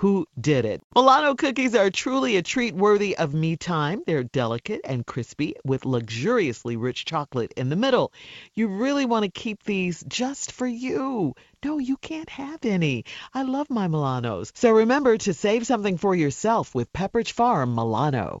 who did it. Milano cookies are truly a treat worthy of me time. They're delicate and crispy with luxuriously rich chocolate in the middle. You really want to keep these just for you. No, you can't have any. I love my Milanos. So remember to save something for yourself with Pepperidge Farm Milano.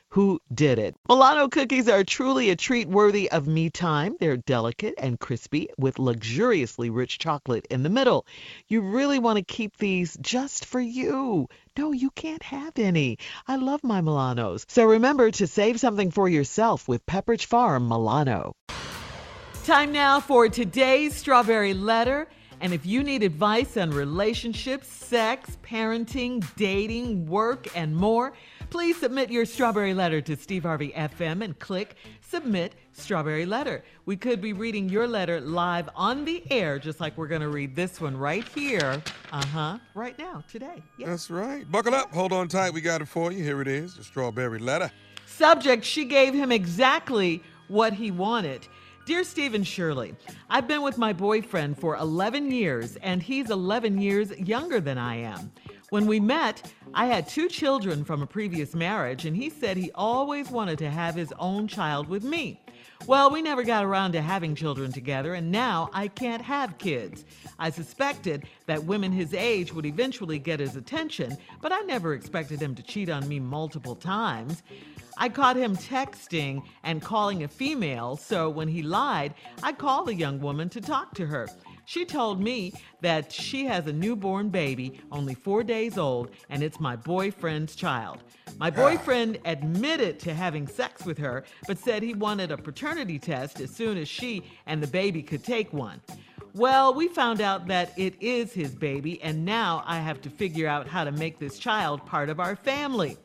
who did it. Milano cookies are truly a treat worthy of me time. They're delicate and crispy with luxuriously rich chocolate in the middle. You really want to keep these just for you. No, you can't have any. I love my Milanos. So remember to save something for yourself with Pepperidge Farm Milano. Time now for today's Strawberry Letter. And if you need advice on relationships, sex, parenting, dating, work, and more, Please submit your strawberry letter to Steve Harvey FM and click Submit Strawberry Letter. We could be reading your letter live on the air, just like we're going to read this one right here. Uh huh. Right now, today. That's right. Buckle up. Hold on tight. We got it for you. Here it is the strawberry letter. Subject She gave him exactly what he wanted. Dear Steve and Shirley, I've been with my boyfriend for 11 years, and he's 11 years younger than I am. When we met, I had two children from a previous marriage, and he said he always wanted to have his own child with me. Well, we never got around to having children together, and now I can't have kids. I suspected that women his age would eventually get his attention, but I never expected him to cheat on me multiple times. I caught him texting and calling a female, so when he lied, I called the young woman to talk to her. She told me that she has a newborn baby, only four days old, and it's my boyfriend's child. My ah. boyfriend admitted to having sex with her, but said he wanted a paternity test as soon as she and the baby could take one. Well, we found out that it is his baby, and now I have to figure out how to make this child part of our family.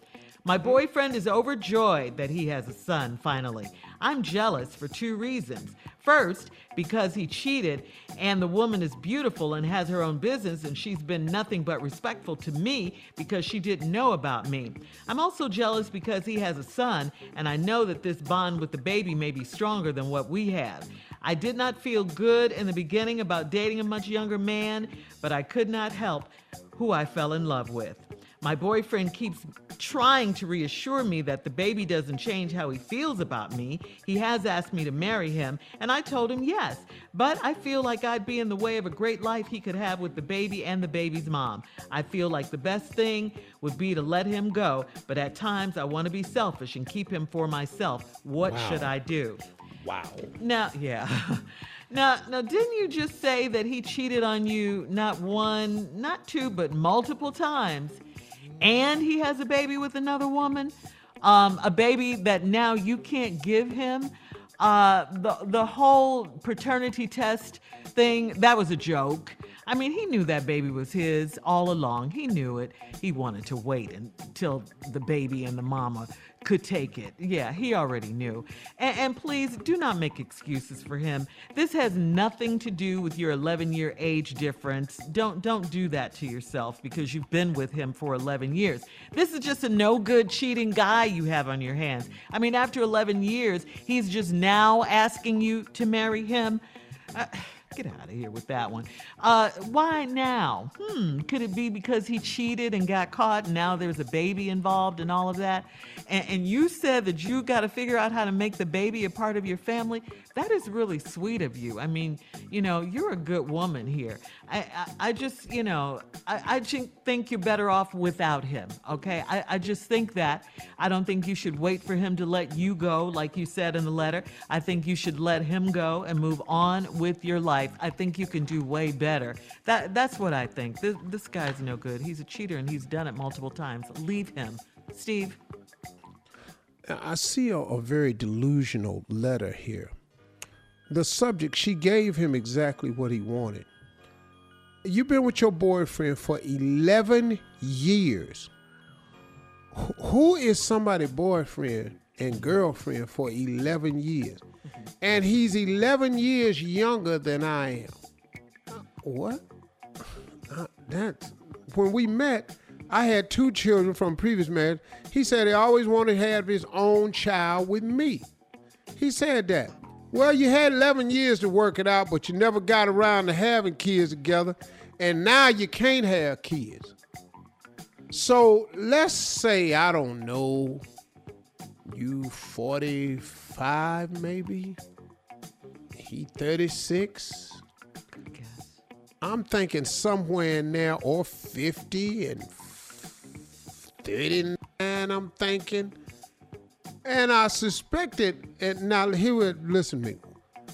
My boyfriend is overjoyed that he has a son finally. I'm jealous for two reasons. First, because he cheated and the woman is beautiful and has her own business and she's been nothing but respectful to me because she didn't know about me. I'm also jealous because he has a son and I know that this bond with the baby may be stronger than what we have. I did not feel good in the beginning about dating a much younger man, but I could not help who I fell in love with. My boyfriend keeps trying to reassure me that the baby doesn't change how he feels about me. He has asked me to marry him, and I told him yes. But I feel like I'd be in the way of a great life he could have with the baby and the baby's mom. I feel like the best thing would be to let him go, but at times I want to be selfish and keep him for myself. What wow. should I do? Wow. Now, yeah. Now, now, didn't you just say that he cheated on you not one, not two, but multiple times? And he has a baby with another woman, um, a baby that now you can't give him. Uh, the the whole paternity test thing that was a joke. I mean, he knew that baby was his all along. He knew it. He wanted to wait until the baby and the mama could take it. Yeah, he already knew. And, and, please do not make excuses for him. This has nothing to do with your 11 year age difference. Don't don't do that to yourself because you've been with him for 11 years. This is just a no good cheating guy you have on your hands. I mean, after 11 years, he's just now asking you to marry him. Uh, Get out of here with that one. Uh, why now? Hmm, could it be because he cheated and got caught and now there's a baby involved and all of that? And, and you said that you got to figure out how to make the baby a part of your family. That is really sweet of you. I mean, you know, you're a good woman here. I, I, I just, you know, I, I think you're better off without him, okay? I, I just think that. I don't think you should wait for him to let you go, like you said in the letter. I think you should let him go and move on with your life life, I think you can do way better. That that's what I think. This, this guy's no good. He's a cheater and he's done it multiple times. Leave him, Steve. I see a, a very delusional letter here. The subject, she gave him exactly what he wanted. You've been with your boyfriend for 11 years. Who is somebody boyfriend and girlfriend for 11 years? And he's 11 years younger than I am. What? That's when we met. I had two children from previous marriage. He said he always wanted to have his own child with me. He said that. Well, you had 11 years to work it out, but you never got around to having kids together, and now you can't have kids. So let's say, I don't know, you 45 maybe? He 36? I'm thinking somewhere in there, or 50 and 39, I'm thinking. And I suspected, and now here, would listen to me.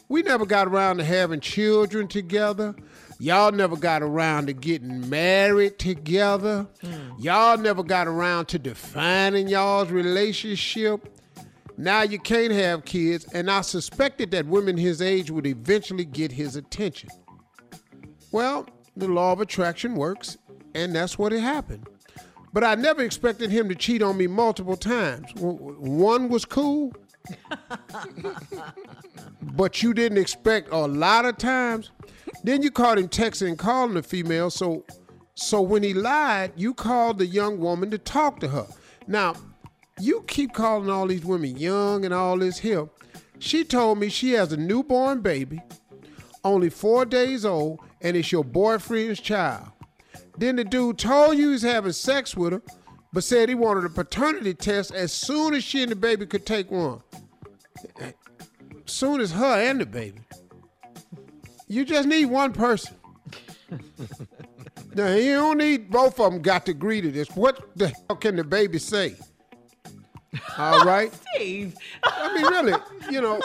We never got around to having children together. Y'all never got around to getting married together. Hmm. Y'all never got around to defining y'all's relationship. Now you can't have kids, and I suspected that women his age would eventually get his attention. Well, the law of attraction works, and that's what it happened. But I never expected him to cheat on me multiple times. One was cool, but you didn't expect a lot of times. Then you caught him texting and calling the female. So, so when he lied, you called the young woman to talk to her. Now, you keep calling all these women young and all this here. She told me she has a newborn baby, only four days old, and it's your boyfriend's child. Then the dude told you he's having sex with her, but said he wanted a paternity test as soon as she and the baby could take one. Soon as her and the baby. You just need one person. now, you don't need both of them got to agree to this. What the hell can the baby say? All right? Steve. I mean, really, you know,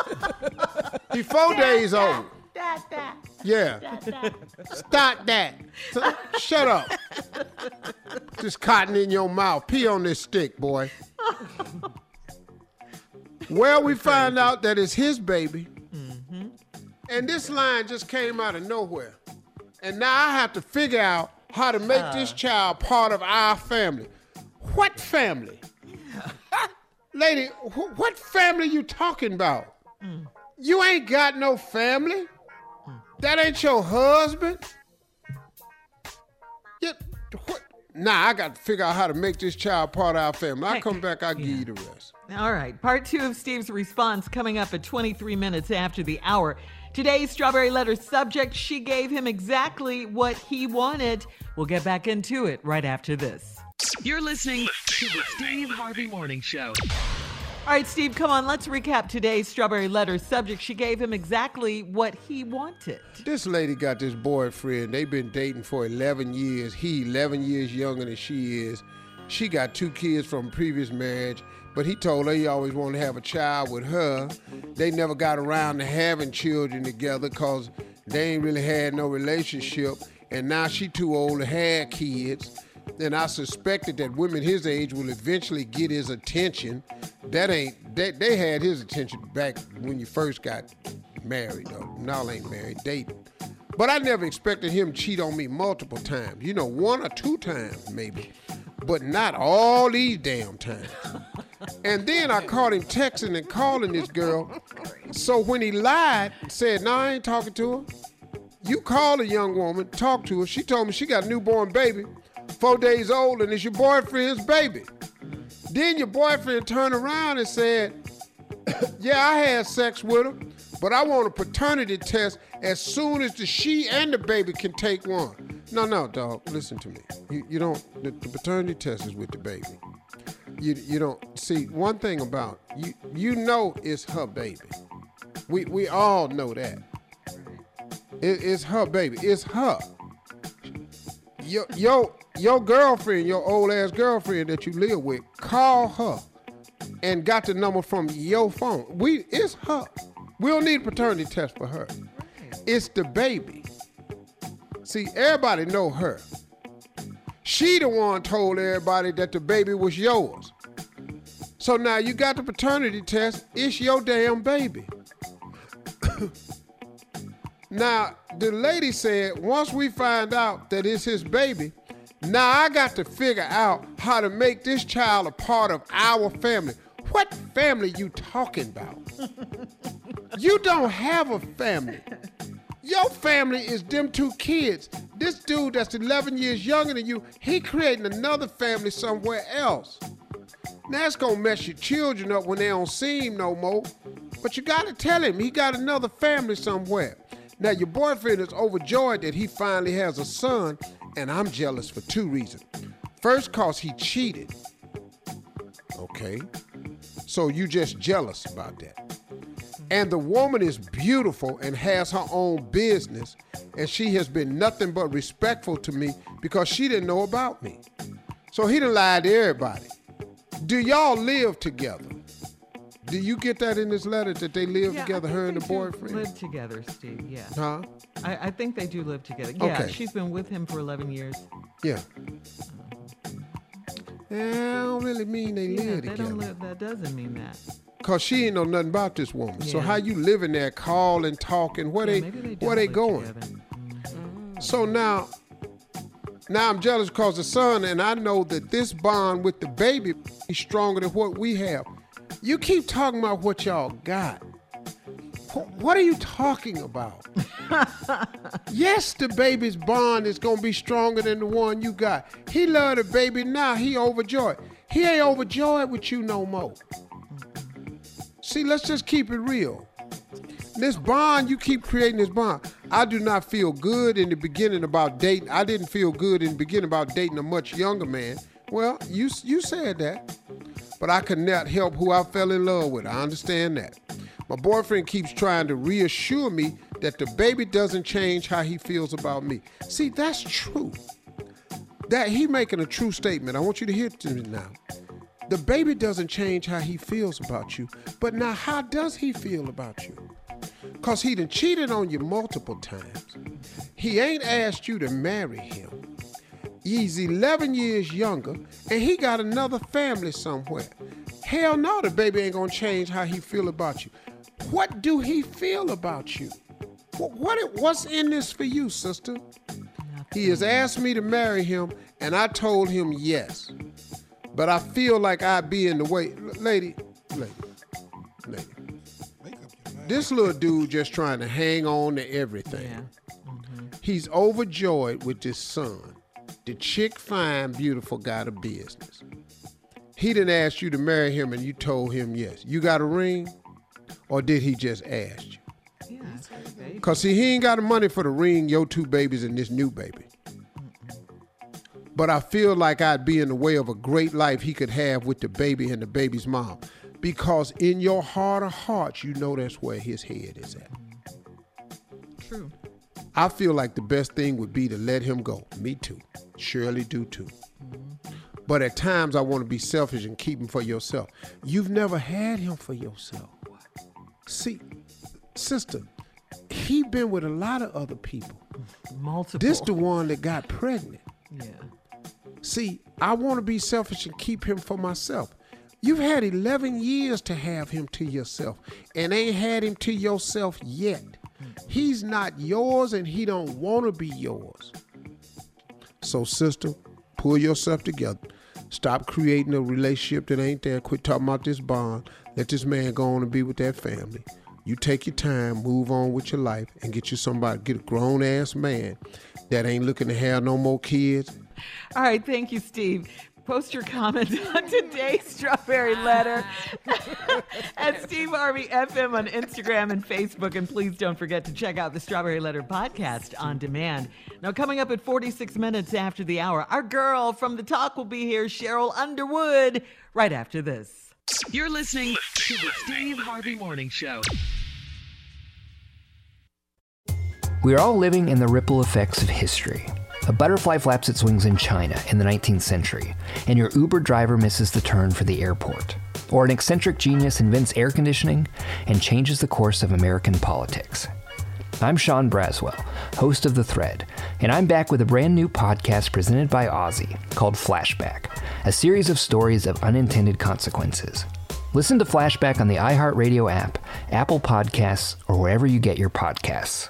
he's four days old. Yeah. Stop that. So, shut up. Just cotton in your mouth. Pee on this stick, boy. Well, we find out that it's his baby. Mm-hmm. And this line just came out of nowhere. And now I have to figure out how to make this uh. child part of our family. What family? Lady, wh- what family you talking about? Hmm. You ain't got no family. Hmm. That ain't your husband. Yeah, what? Nah, I got to figure out how to make this child part of our family. I Hey, come back, I'll give you the rest. All right. Part two of Steve's response coming up at 23 minutes after the hour. Today's Strawberry Letter subject, she gave him exactly what he wanted. We'll get back into it right after this. You're listening to the Steve Harvey Morning Show. All right, Steve, come on. Let's recap today's Strawberry Letter subject. She gave him exactly what he wanted. This lady got this boyfriend. They've been dating for 11 years. He 11 years younger than she is. She got two kids from a previous marriage, but he told her he always wanted to have a child with her. They never got around to having children together because they ain't really had no relationship. And now she too old to have kids. And I suspected that women his age will eventually get his attention. That ain't they, they had his attention back when you first got married or now ain't married, dating. But I never expected him cheat on me multiple times. You know, one or two times maybe. But not all these damn times. And then I caught him texting and calling this girl. So when he lied, said, No, I ain't talking to her. You called a young woman, talk to her. She told me she got a newborn baby, four days old, and it's your boyfriend's baby. Then your boyfriend turned around and said, Yeah, I had sex with her, but I want a paternity test as soon as the she and the baby can take one. No, no, dog, listen to me. You, you don't, the, the paternity test is with the baby. You, you don't, see, one thing about, you, you know it's her baby. We, we all know that. It, it's her baby. It's her. Your, your, your girlfriend, your old ass girlfriend that you live with, call her and got the number from your phone. We it's her. We don't need a paternity test for her. It's the baby. See, everybody know her. She the one told everybody that the baby was yours. So now you got the paternity test. It's your damn baby. now, the lady said, once we find out that it's his baby, now I got to figure out how to make this child a part of our family. What family you talking about? you don't have a family. Your family is them two kids. This dude that's 11 years younger than you, he creating another family somewhere else. Now it's gonna mess your children up when they don't see him no more. But you gotta tell him he got another family somewhere. Now your boyfriend is overjoyed that he finally has a son, and I'm jealous for two reasons. First, cause he cheated. Okay. So you just jealous about that. And the woman is beautiful and has her own business, and she has been nothing but respectful to me because she didn't know about me. So he done lied to everybody. Do y'all live together? Do you get that in this letter that they live Yeah, together, her and the boyfriend? Live together, Steve. Yeah. Huh? I, I think they do live together. Yeah, Okay. she's been with him for 11 years. Yeah. Yeah, I don't really mean they Yeah, live they together. don't live. That doesn't mean that. Cause she ain't know nothing about this woman. So how you living there, calling, talking? Where Yeah, they, they where they going? together. Mm. So now, now I'm jealous because the son, and I know that this bond with the baby is stronger than what we have. You keep talking about what y'all got. What are you talking about? yes, the baby's bond is gonna be stronger than the one you got. He love the baby now. He overjoyed. He ain't overjoyed with you no more. See, let's just keep it real. This bond, you keep creating this bond. I do not feel good in the beginning about dating. I didn't feel good in the beginning about dating a much younger man. Well, you you said that, but I could not help who I fell in love with. I understand that. My boyfriend keeps trying to reassure me that the baby doesn't change how he feels about me. See, that's true. That he making a true statement. I want you to hear to me now. The baby doesn't change how he feels about you, but now how does he feel about you? Cause he done cheated on you multiple times. He ain't asked you to marry him. He's 11 years younger, and he got another family somewhere. Hell no, the baby ain't gonna change how he feel about you. What do he feel about you? What, what what's in this for you, sister? He has asked me to marry him, and I told him yes. But I feel like I'd be in the way. L- Lady, lady, lady. This little dude just trying to hang on to everything. Yeah. Mm-hmm. He's overjoyed with this son. The chick fine, beautiful got a business. He didn't ask you to marry him and you told him yes. You got a ring? Or did he just ask you? Yeah. Cause see, he ain't got the money for the ring, your two babies, and this new baby. But I feel like I'd be in the way of a great life he could have with the baby and the baby's mom. Because in your heart of hearts, you know that's where his head is at. True. I feel like the best thing would be to let him go. Me too. Shirley do too. But at times I want to be selfish and keep him for yourself. You've never had him for yourself. See, sister, he been with a lot of other people. Multiple. This the one that got pregnant. Yeah. See, I want to be selfish and keep him for myself. You've had 11 years to have him to yourself and ain't had him to yourself yet. He's not yours and he don't want to be yours. So sister, pull yourself together. Stop creating a relationship that ain't there. Quit talking about this bond. Let this man go on and be with that family. You take your time, move on with your life, and get you somebody, get a grown ass man that ain't looking to have no more kids All right. Thank you, Steve. Post your comments on today's Strawberry Letter at Steve Harvey FM on Instagram and Facebook. And please don't forget to check out the Strawberry Letter podcast on demand. Now, coming up at 46 minutes after the hour, our girl from the talk will be here, Sheryl Underwood, right after this. You're listening to the Steve Harvey Morning Show. We are all living in the ripple effects of history. A butterfly flaps its wings in China in the 19th century, and your Uber driver misses the turn for the airport. Or an eccentric genius invents air conditioning and changes the course of American politics. I'm Sean Braswell, host of The Thread, and I'm back with a brand new podcast presented by Ozy called Flashback, a series of stories of unintended consequences. Listen to Flashback on the iHeartRadio app, Apple Podcasts, or wherever you get your podcasts.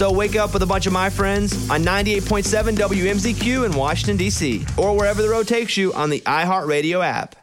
So wake up with a bunch of my friends on 98.7 WMZQ in Washington, D.C., or wherever the road takes you on the iHeartRadio app.